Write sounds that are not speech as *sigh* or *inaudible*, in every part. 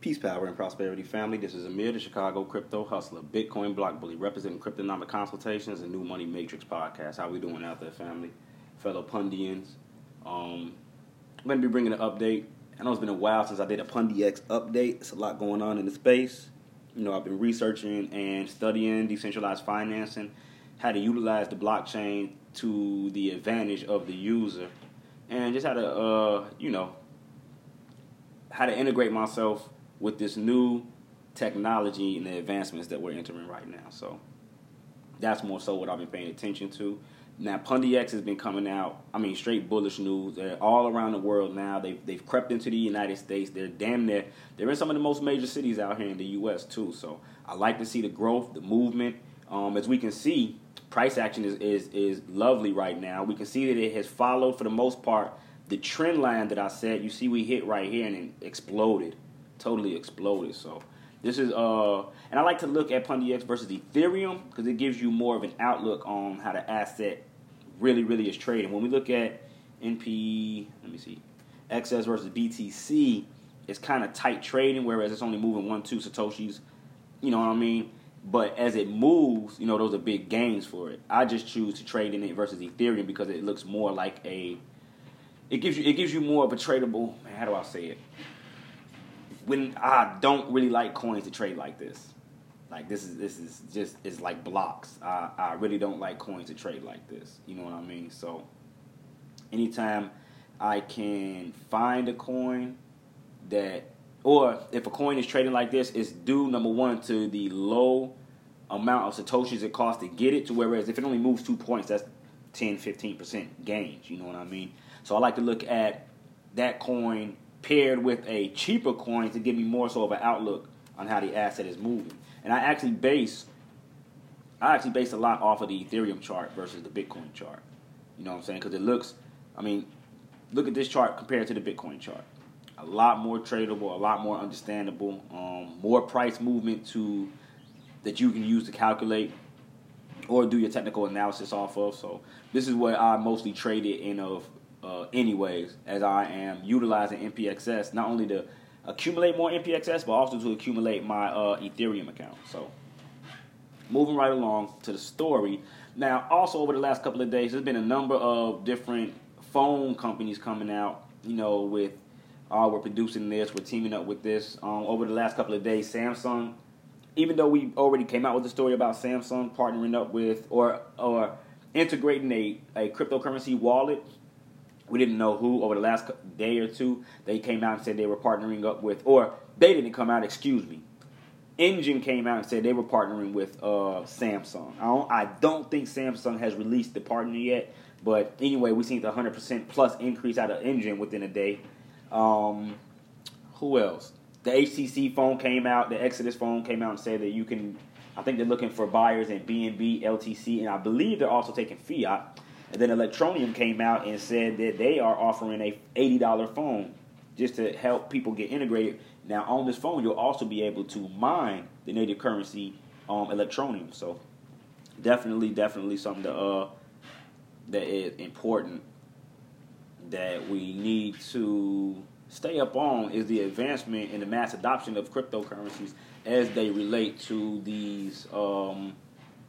Peace, power, and prosperity, family. This is Amir, the Chicago crypto hustler, Bitcoin block bully, representing Cryptonomic Consultations and New Money Matrix podcast. How we doing out there, family? Fellow Pundians. Um, I'm going to be bringing an update. I know it's been a while since I did a Pundi X update. It's a lot going on in the space. You know, I've been researching and studying decentralized financing, how to utilize the blockchain to the advantage of the user, and just how to, uh, you know, how to integrate myself with this new technology and the advancements that we're entering right now. So that's more so what I've been paying attention to. Now, Pundi X has been coming out. I mean, straight bullish news. They're all around the world now. They've they've crept into the United States. They're damn near. They're in some of the most major cities out here in the U.S. too. So I like to see the growth, the movement. Um, as we can see, price action is, is is lovely right now. We can see that it has followed for the most part the trend line that I said. You see, we hit right here and it exploded totally exploded. So this is uh, and I like to look at Pundi X versus Ethereum because it gives you more of an outlook on how the asset really, really is trading. When we look at NP, let me see, XS versus BTC, it's kind of tight trading, whereas it's only moving one, two satoshis. You know what I mean? But as it moves, you know, those are big gains for it. I just choose to trade in it versus Ethereum because it looks more like a. It gives you it gives you more of a tradable. Man, how do I say it? When I don't really like coins to trade like this. Like this is this is just it's like blocks. I, I really don't like coins to trade like this. You know what I mean? So anytime I can find a coin that or if a coin is trading like this, it's due number one to the low amount of satoshis it costs to get it to whereas if it only moves two points, that's 10, 15% gains. You know what I mean? So I like to look at that coin paired with a cheaper coin to give me more so of an outlook on how the asset is moving. And I actually base I actually base a lot off of the Ethereum chart versus the Bitcoin chart. You know what I'm saying? Because it looks, I mean, look at this chart compared to the Bitcoin chart. A lot more tradable, a lot more understandable, um, more price movement to that you can use to calculate or do your technical analysis off of. So this is what I mostly traded in of uh, anyways, as I am utilizing NPXS not only to accumulate more NPXS, but also to accumulate my uh, Ethereum account. So, moving right along to the story. Now, also over the last couple of days, there's been a number of different phone companies coming out. You know, with uh, we're producing this, we're teaming up with this. Um, over the last couple of days, Samsung, even though we already came out with the story about Samsung partnering up with or or integrating a, a cryptocurrency wallet we didn't know who over the last day or two. They came out and said they were partnering up with, or they didn't come out. Excuse me. Enjin came out and said they were partnering with uh, Samsung. I don't, I don't think Samsung has released the partner yet, but anyway, we seen the 100% plus increase out of Enjin within a day. Um, who else? The HTC phone came out. The Exodus phone came out and said that you can. I think they're looking for buyers in BNB, LTC, and I believe they're also taking fiat. And then Electroneum came out and said that they are offering a $80 phone just to help people get integrated. Now, on this phone, you'll also be able to mine the native currency um, Electroneum. So, definitely, definitely something to, uh, that is important that we need to stay up on is the advancement in the mass adoption of cryptocurrencies as they relate to these. Um,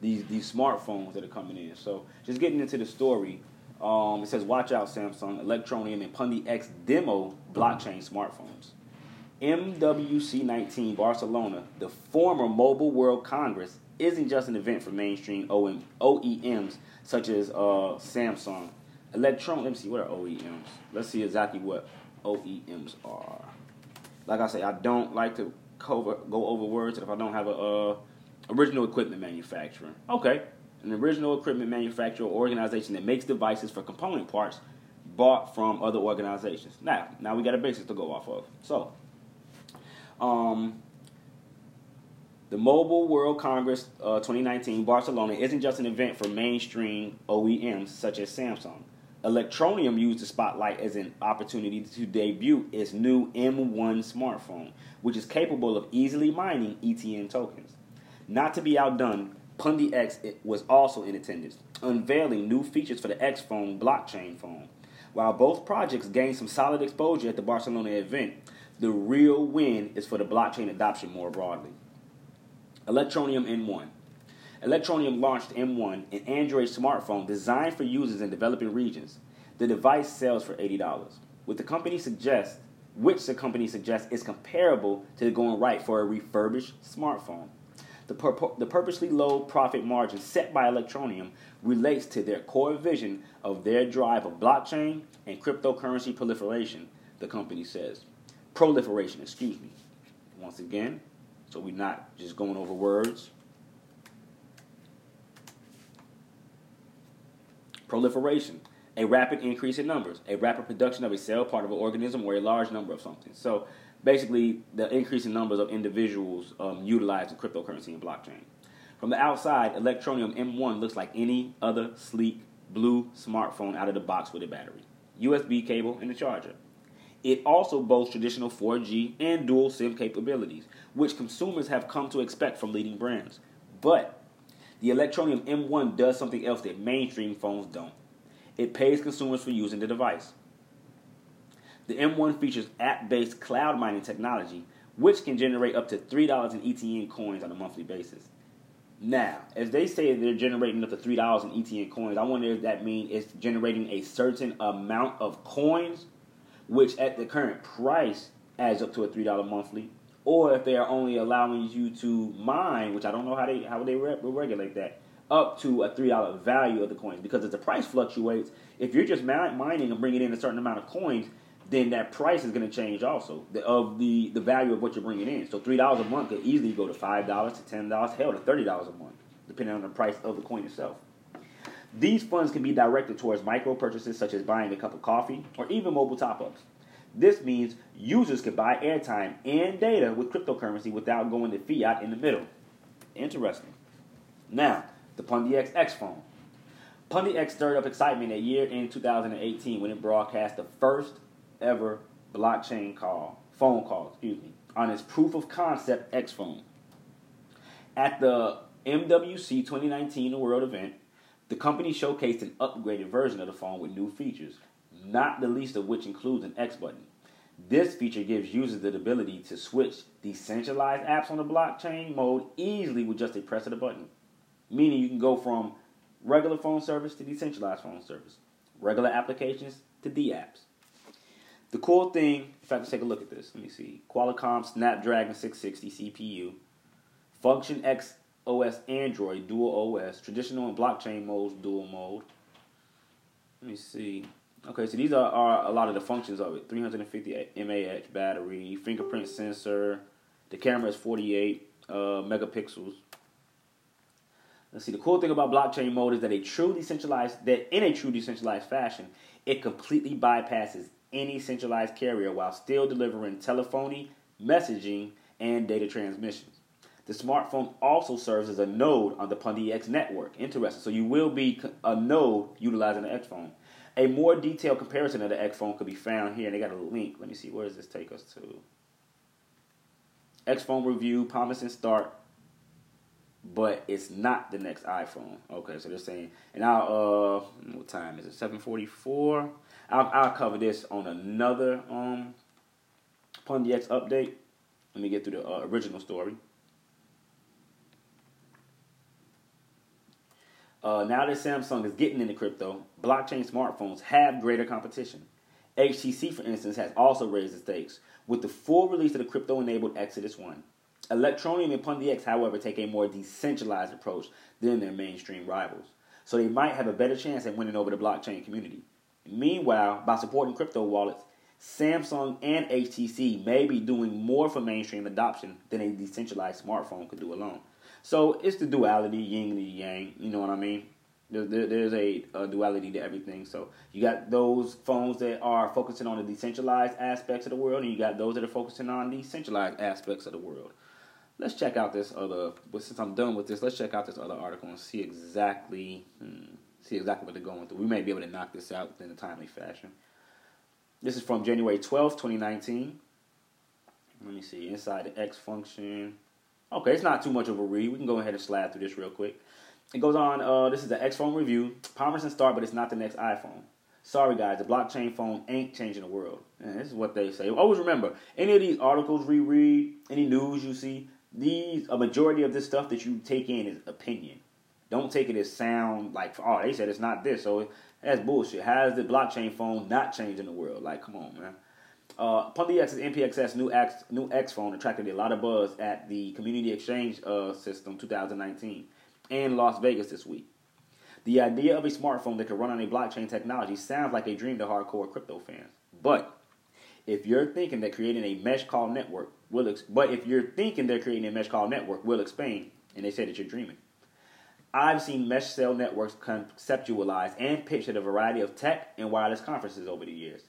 these these smartphones that are coming in. So just getting into the story, um, it says, "Watch out, Samsung, Electroneum, and Pundix demo blockchain smartphones." MWC19 Barcelona, the former Mobile World Congress, isn't just an event for mainstream OEMs such as uh, Samsung. Electron, let me see, what are OEMs? Let's see exactly what OEMs are. Like I say, I don't like to cover, go over words if I don't have a uh, Original equipment manufacturer. Okay. An original equipment manufacturer or organization that makes devices for component parts bought from other organizations. Now, now we got a basis to go off of. So, um, the Mobile World Congress uh, 2019 Barcelona isn't just an event for mainstream OEMs such as Samsung. Electroneum used the spotlight as an opportunity to debut its new M1 smartphone, which is capable of easily mining ETN tokens. Not to be outdone, Pundix was also in attendance, unveiling new features for the X Phone blockchain phone. While both projects gained some solid exposure at the Barcelona event, The real win is for the blockchain adoption more broadly. Electroneum M1. Electroneum launched M1, an Android smartphone designed for users in developing regions. The device sells for $80, with the company suggests, which the company suggests is comparable to the going right for a refurbished smartphone. The, pur- the purposely low profit margin set by Electroneum relates to their core vision of their drive of blockchain and cryptocurrency proliferation, the company says. Proliferation, excuse me. Once again, so we're not just going over words. Proliferation, a rapid increase in numbers, a rapid production of a cell part of an organism or a large number of something. So basically, the increase in numbers of individuals um, utilizing cryptocurrency and blockchain. From the outside, Electroneum M1 looks like any other sleek blue smartphone out of the box with a battery, USB cable, and a charger. It also boasts traditional 4G and dual SIM capabilities, which consumers have come to expect from leading brands. But the Electroneum M1 does something else that mainstream phones don't. It pays consumers for using the device. The M1 features app based cloud mining technology, which can generate up to $3 in ETN coins on a monthly basis. Now, as they say they're generating up to $3 in ETN coins, I wonder if that means it's generating a certain amount of coins, which at the current price adds up to a $3 monthly, or if they are only allowing you to mine, which I don't know how they how they re- regulate that, up to a three dollar value of the coins. Because as the price fluctuates, if you're just mining and bringing in a certain amount of coins, then that price is going to change also the, of the the value of what you're bringing in. So three dollars a month could easily go to five dollars to ten dollars, hell to thirty dollars a month, depending on the price of the coin itself. These funds can be directed towards micro purchases such as buying a cup of coffee or even mobile top ups. This means users can buy airtime and data with cryptocurrency without going to fiat in the middle. Interesting. Now, the Pundi X phone. Pundi X stirred up excitement at year in 2018 when it broadcast the first ever blockchain call, phone call, excuse me, on its proof of concept X phone. At the MWC 2019 World event, the company showcased an upgraded version of the phone with new features, not the least of which includes an X button. This feature gives users the ability to switch decentralized apps on the blockchain mode easily with just a press of the button. Meaning you can go from regular phone service to decentralized phone service, regular applications to D apps. The cool thing, if I can take a look at this, let me see. Qualcomm Snapdragon 660 CPU, Function X OS Android dual OS, traditional and blockchain modes dual mode. Let me see. Okay, so these are, are a lot of the functions of it 350 mAh battery, fingerprint sensor, the camera is 48 uh, megapixels. Let's see. The cool thing about blockchain mode is that a true decentralized that in a true decentralized fashion, it completely bypasses any centralized carrier while still delivering telephony, messaging, and data transmissions. The smartphone also serves as a node on the Pundi X network. Interesting. So you will be a node utilizing the X phone. A more detailed comparison of the X phone could be found here, and they got a link. Let me see. Where does this take us to? X phone review, promising start, but it's not the next iPhone. Okay, so they're saying, and I'll uh, what time is it? Seven forty four. I'll I'll cover this on another um Pundi X update. Let me get through the uh, original story. Uh, now that Samsung is getting into crypto, blockchain smartphones have greater competition. HTC, for instance, has also raised the stakes with the full release of the crypto-enabled Exodus One. Electroneum and Pundi X, however, take a more decentralized approach than their mainstream rivals, so they might have a better chance at winning over the blockchain community. Meanwhile, by supporting crypto wallets, Samsung and HTC may be doing more for mainstream adoption than a decentralized smartphone could do alone. So it's the duality, yin and yang. You know what I mean? There, there, there's a, a, duality to everything. So you got those phones that are focusing on the decentralized aspects of the world, and you got those that are focusing on the centralized aspects of the world. Let's check out this other. But since I'm done with this, let's check out this other article and see exactly hmm, see exactly what they're going through. We may be able to knock this out in a timely fashion. This is from January 12th, 2019. Let me see. Inside the X function. Okay, it's not too much of a read. We can go ahead and slide through this real quick. It goes on. Uh, this is the X phone review. Promising start, but it's not the next iPhone. Sorry, guys, the blockchain phone ain't changing the world. This is what they say. Always remember, any of these articles we read, any news you see, these a majority of this stuff that you take in is opinion. Don't take it as sound like oh they said it's not this, so that's bullshit. How is the blockchain phone not changing the world? Like, come on, man. Uh, X's NPXS new X new X phone attracted a lot of buzz at the Community Exchange uh, System 2019 in Las Vegas this week. The idea of a smartphone that could run on a blockchain technology sounds like a dream to hardcore crypto fans. But if you're thinking that creating a mesh call network will, ex- but if you're thinking they're creating a mesh call network will explain, and they say that you're dreaming. I've seen mesh cell networks conceptualized and pitched at a variety of tech and wireless conferences over the years.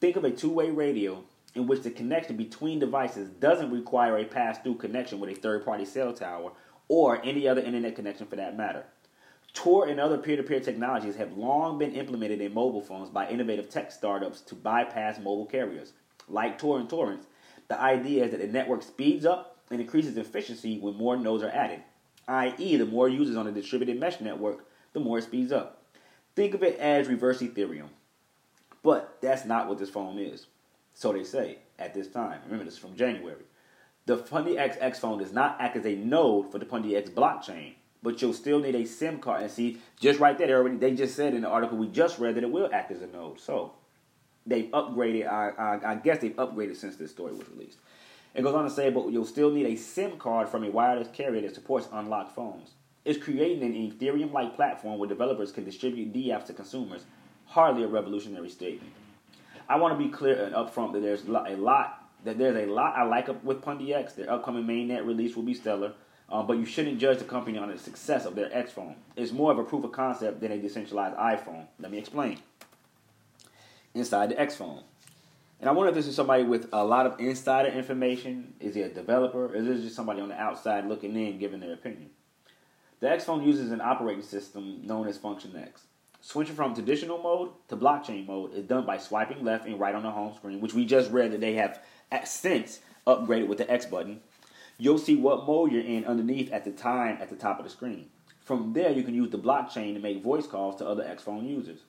Think of a two-way radio in which the connection between devices doesn't require a pass-through connection with a third-party cell tower or any other internet connection for that matter. Tor and other peer-to-peer technologies have long been implemented in mobile phones by innovative tech startups to bypass mobile carriers. Like Tor and Torrents, the idea is that the network speeds up and increases efficiency when more nodes are added, i.e., the more users on a distributed mesh network, the more it speeds up. Think of it as reverse Ethereum. But that's not what this phone is. So they say at this time. Remember, this is from January. The Pundi X phone does not act as a node for the Pundi X blockchain, but you'll still need a SIM card. And see, just right there, they already they just said in the article we just read that it will act as a node. So they've upgraded. I, I, I guess they've upgraded since this story was released. It goes on to say, but you'll still need a SIM card from a wireless carrier that supports unlocked phones. It's creating an Ethereum-like platform where developers can distribute DApps to consumers. Hardly a revolutionary statement. I want to be clear and upfront that there's a lot that there's a lot I like with Pundi X. Their upcoming mainnet release will be stellar. Um, but you shouldn't judge the company on the success of their X phone. It's more of a proof of concept than a decentralized iPhone. Let me explain. Inside the X phone. And I wonder if this is somebody with a lot of insider information. Is he a developer? Or is this just somebody on the outside looking in giving their opinion? The X phone uses an operating system known as Function X. Switching from traditional mode to blockchain mode is done by swiping left and right on the home screen, which we just read that they have uh, since upgraded with the X button You'll see what mode you're in underneath at the time at the top of the screen. From there, you can use the blockchain to make voice calls to other Xphone users.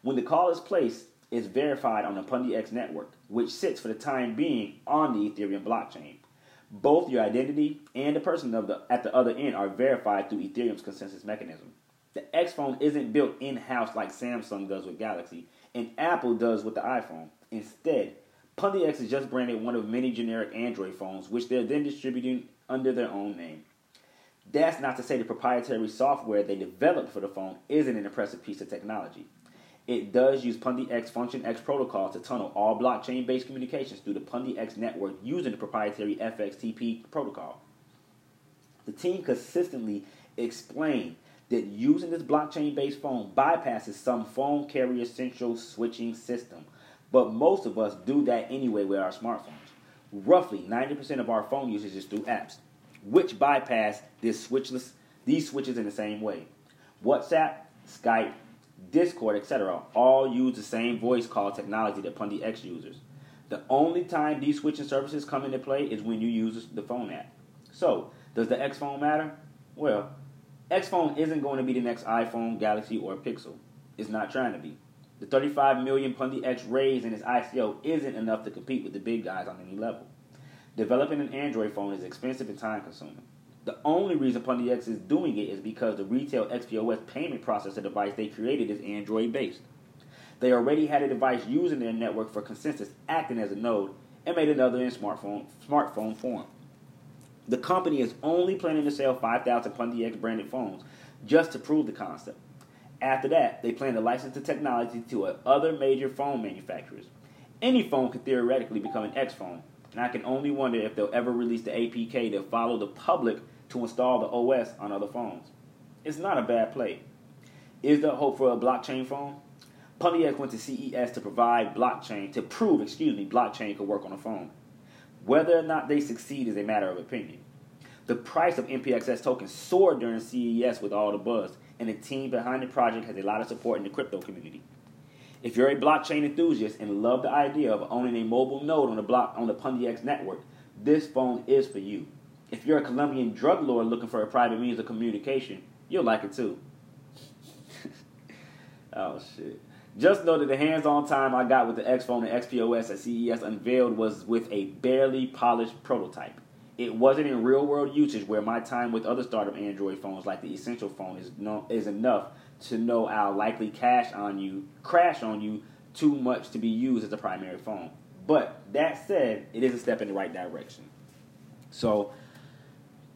When the call is placed, it's verified on the Pundi X network, which sits for the time being on the Ethereum blockchain. Both your identity and the person the, at the other end are verified through Ethereum's consensus mechanism. The X phone isn't built in house like Samsung does with Galaxy and Apple does with the iPhone. Instead, Pundi X is just branded one of many generic Android phones, which they're then distributing under their own name. That's not to say the proprietary software they developed for the phone isn't an impressive piece of technology. It does use Pundi X Function X protocol to tunnel all blockchain based communications through the Pundi X network using the proprietary FXTP protocol. The team consistently explained that using this blockchain based phone bypasses some phone carrier central switching system but most of us do that anyway with our smartphones. Roughly 90% of our phone usage is through apps, which bypass this switchless, these switches in the same way. WhatsApp, Skype, Discord, etc., all use the same voice call technology that Pundi X uses. The only time these switching services come into play is when you use the phone app. So, does the X phone matter? Well, X phone isn't going to be the next iPhone, Galaxy, or Pixel. It's not trying to be. The 35 million Pundi X raised in its ICO isn't enough to compete with the big guys on any level. Developing an Android phone is expensive and time consuming. The only reason Pundi X is doing it is because the retail XPOS payment processor device they created is Android based. They already had a device using their network for consensus acting as a node and made another in smartphone, smartphone form. The company is only planning to sell 5,000 Pundi X branded phones just to prove the concept. After that, they plan to license the technology to uh, other major phone manufacturers. Any phone could theoretically become an X phone, and I can only wonder if they'll ever release the APK to follow the public to install the OS on other phones. It's not a bad play. Is there hope for a blockchain phone? X went to CES to provide blockchain, to prove, excuse me, blockchain could work on a phone. Whether or not they succeed is a matter of opinion. The price of NPXS tokens soared during CES with all the buzz, and the team behind the project has a lot of support in the crypto community. If you're a blockchain enthusiast and love the idea of owning a mobile node on the block on the X network, this phone is for you. If you're a Colombian drug lord looking for a private means of communication, you'll like it too. *laughs* oh shit. Just know that the hands-on time I got with the X Phone and XPOS at CES unveiled was with a barely polished prototype. It wasn't in real-world usage where my time with other startup Android phones like the Essential phone is no, is enough to know I'll likely cash on you, crash on you too much to be used as a primary phone. But that said, it is a step in the right direction. So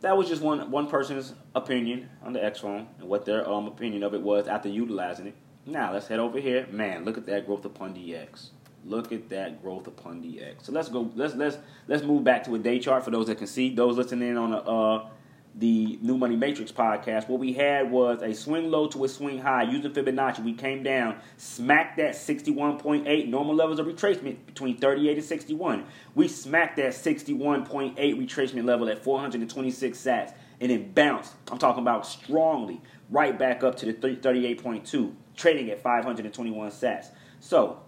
that was just one one person's opinion on the X phone and what their um, opinion of it was after utilizing it. Now let's head over here. Man, look at that growth upon DX. Look at that growth upon DX. So let's go. Let's let's let's move back to a day chart for those that can see. Those listening on a, uh, the New Money Matrix podcast. What we had was a swing low to a swing high using Fibonacci. We came down, smacked that 61.8 normal levels of retracement between 38 and 61. We smacked that 61.8 retracement level at 426 sats and then bounced. I'm talking about strongly right back up to the 38.2, trading at 521 sats. So,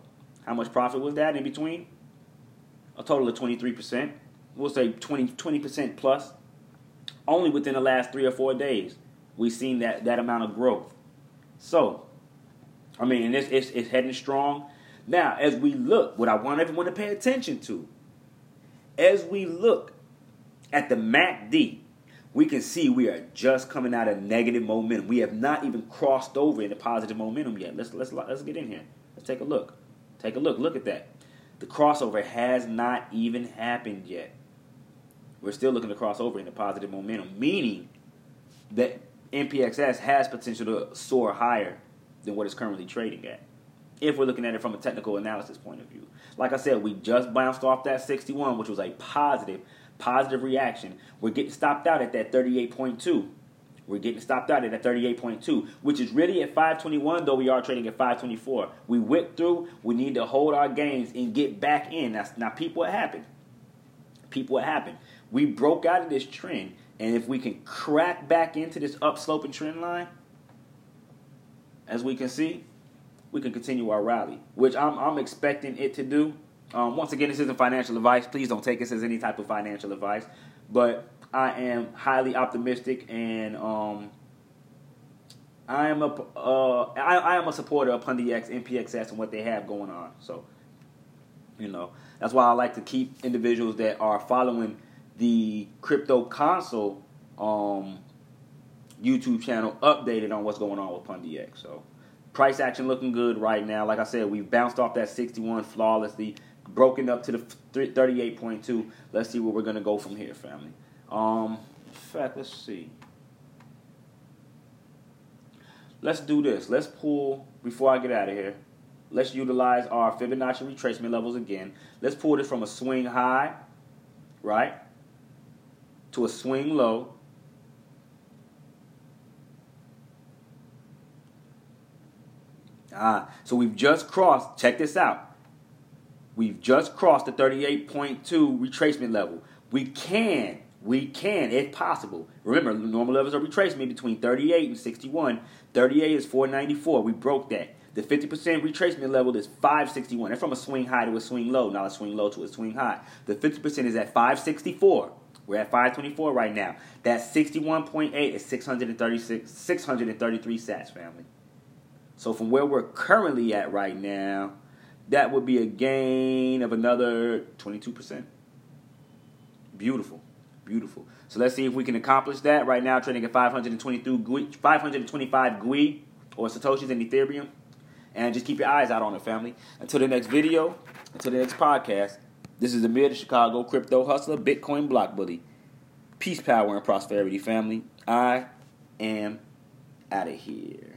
how much profit was that in between? A total of 23%. We'll say 20, 20% plus. Only within the last three or four days, we've seen that, that amount of growth. So, I mean, it's, it's, it's heading strong. Now, as we look, what I want everyone to pay attention to, as we look at the MACD, we can see we are just coming out of negative momentum. We have not even crossed over into positive momentum yet. Let's let's let's get in here. Let's take a look. Take a look. Look at that. The crossover has not even happened yet. We're still looking to cross over into positive momentum, meaning that NPXS has potential to soar higher than what it's currently trading at. If we're looking at it from a technical analysis point of view. Like I said, we just bounced off that 61, which was a positive positive reaction. We're getting stopped out at that 38.2. We're getting stopped out at that 38.2, which is really at 521, though we are trading at 524. We went through. We need to hold our gains and get back in. Now, now people, what happened? People, what happened? We broke out of this trend, and if we can crack back into this upsloping trend line, as we can see, we can continue our rally, which I'm, I'm expecting it to do. Um, once again, this isn't financial advice. Please don't take this as any type of financial advice. But I am highly optimistic, and um, I am a uh, I, I, am a supporter of Pundi X, NPXS, and what they have going on. So, you know, that's why I like to keep individuals that are following the Crypto Console um, YouTube channel updated on what's going on with Pundi X. So, price action looking good right now. Like I said, we've bounced off that 61 flawlessly broken up to the 38.2. Let's see where we're going to go from here, family. Um, in fact, let's see. Let's do this. Let's pull, before I get out of here, let's utilize our Fibonacci retracement levels again. Let's pull this from a swing high, right, to a swing low. Ah, so we've just crossed, check this out. We've just crossed the 38.2 retracement level. We can, we can, if possible. Remember, normal levels of retracement between 38 and 61. 38 is 494. We broke that. The 50% retracement level is 561. That's from a swing high to a swing low, not a swing low to a swing high. The 50% is at 564. We're at 524 right now. That 61.8 is 636, 633 sats, family. So from where we're currently at right now, that would be a gain of another 22%. Beautiful. Beautiful. So let's see if we can accomplish that. Right now, trading at 522 525 Gwei or Satoshis in Ethereum. And just keep your eyes out on it, family. Until the next video, until the next podcast, this is Amir, the Chicago crypto hustler, Bitcoin block bully. Peace, power, and prosperity, family. I am out of here.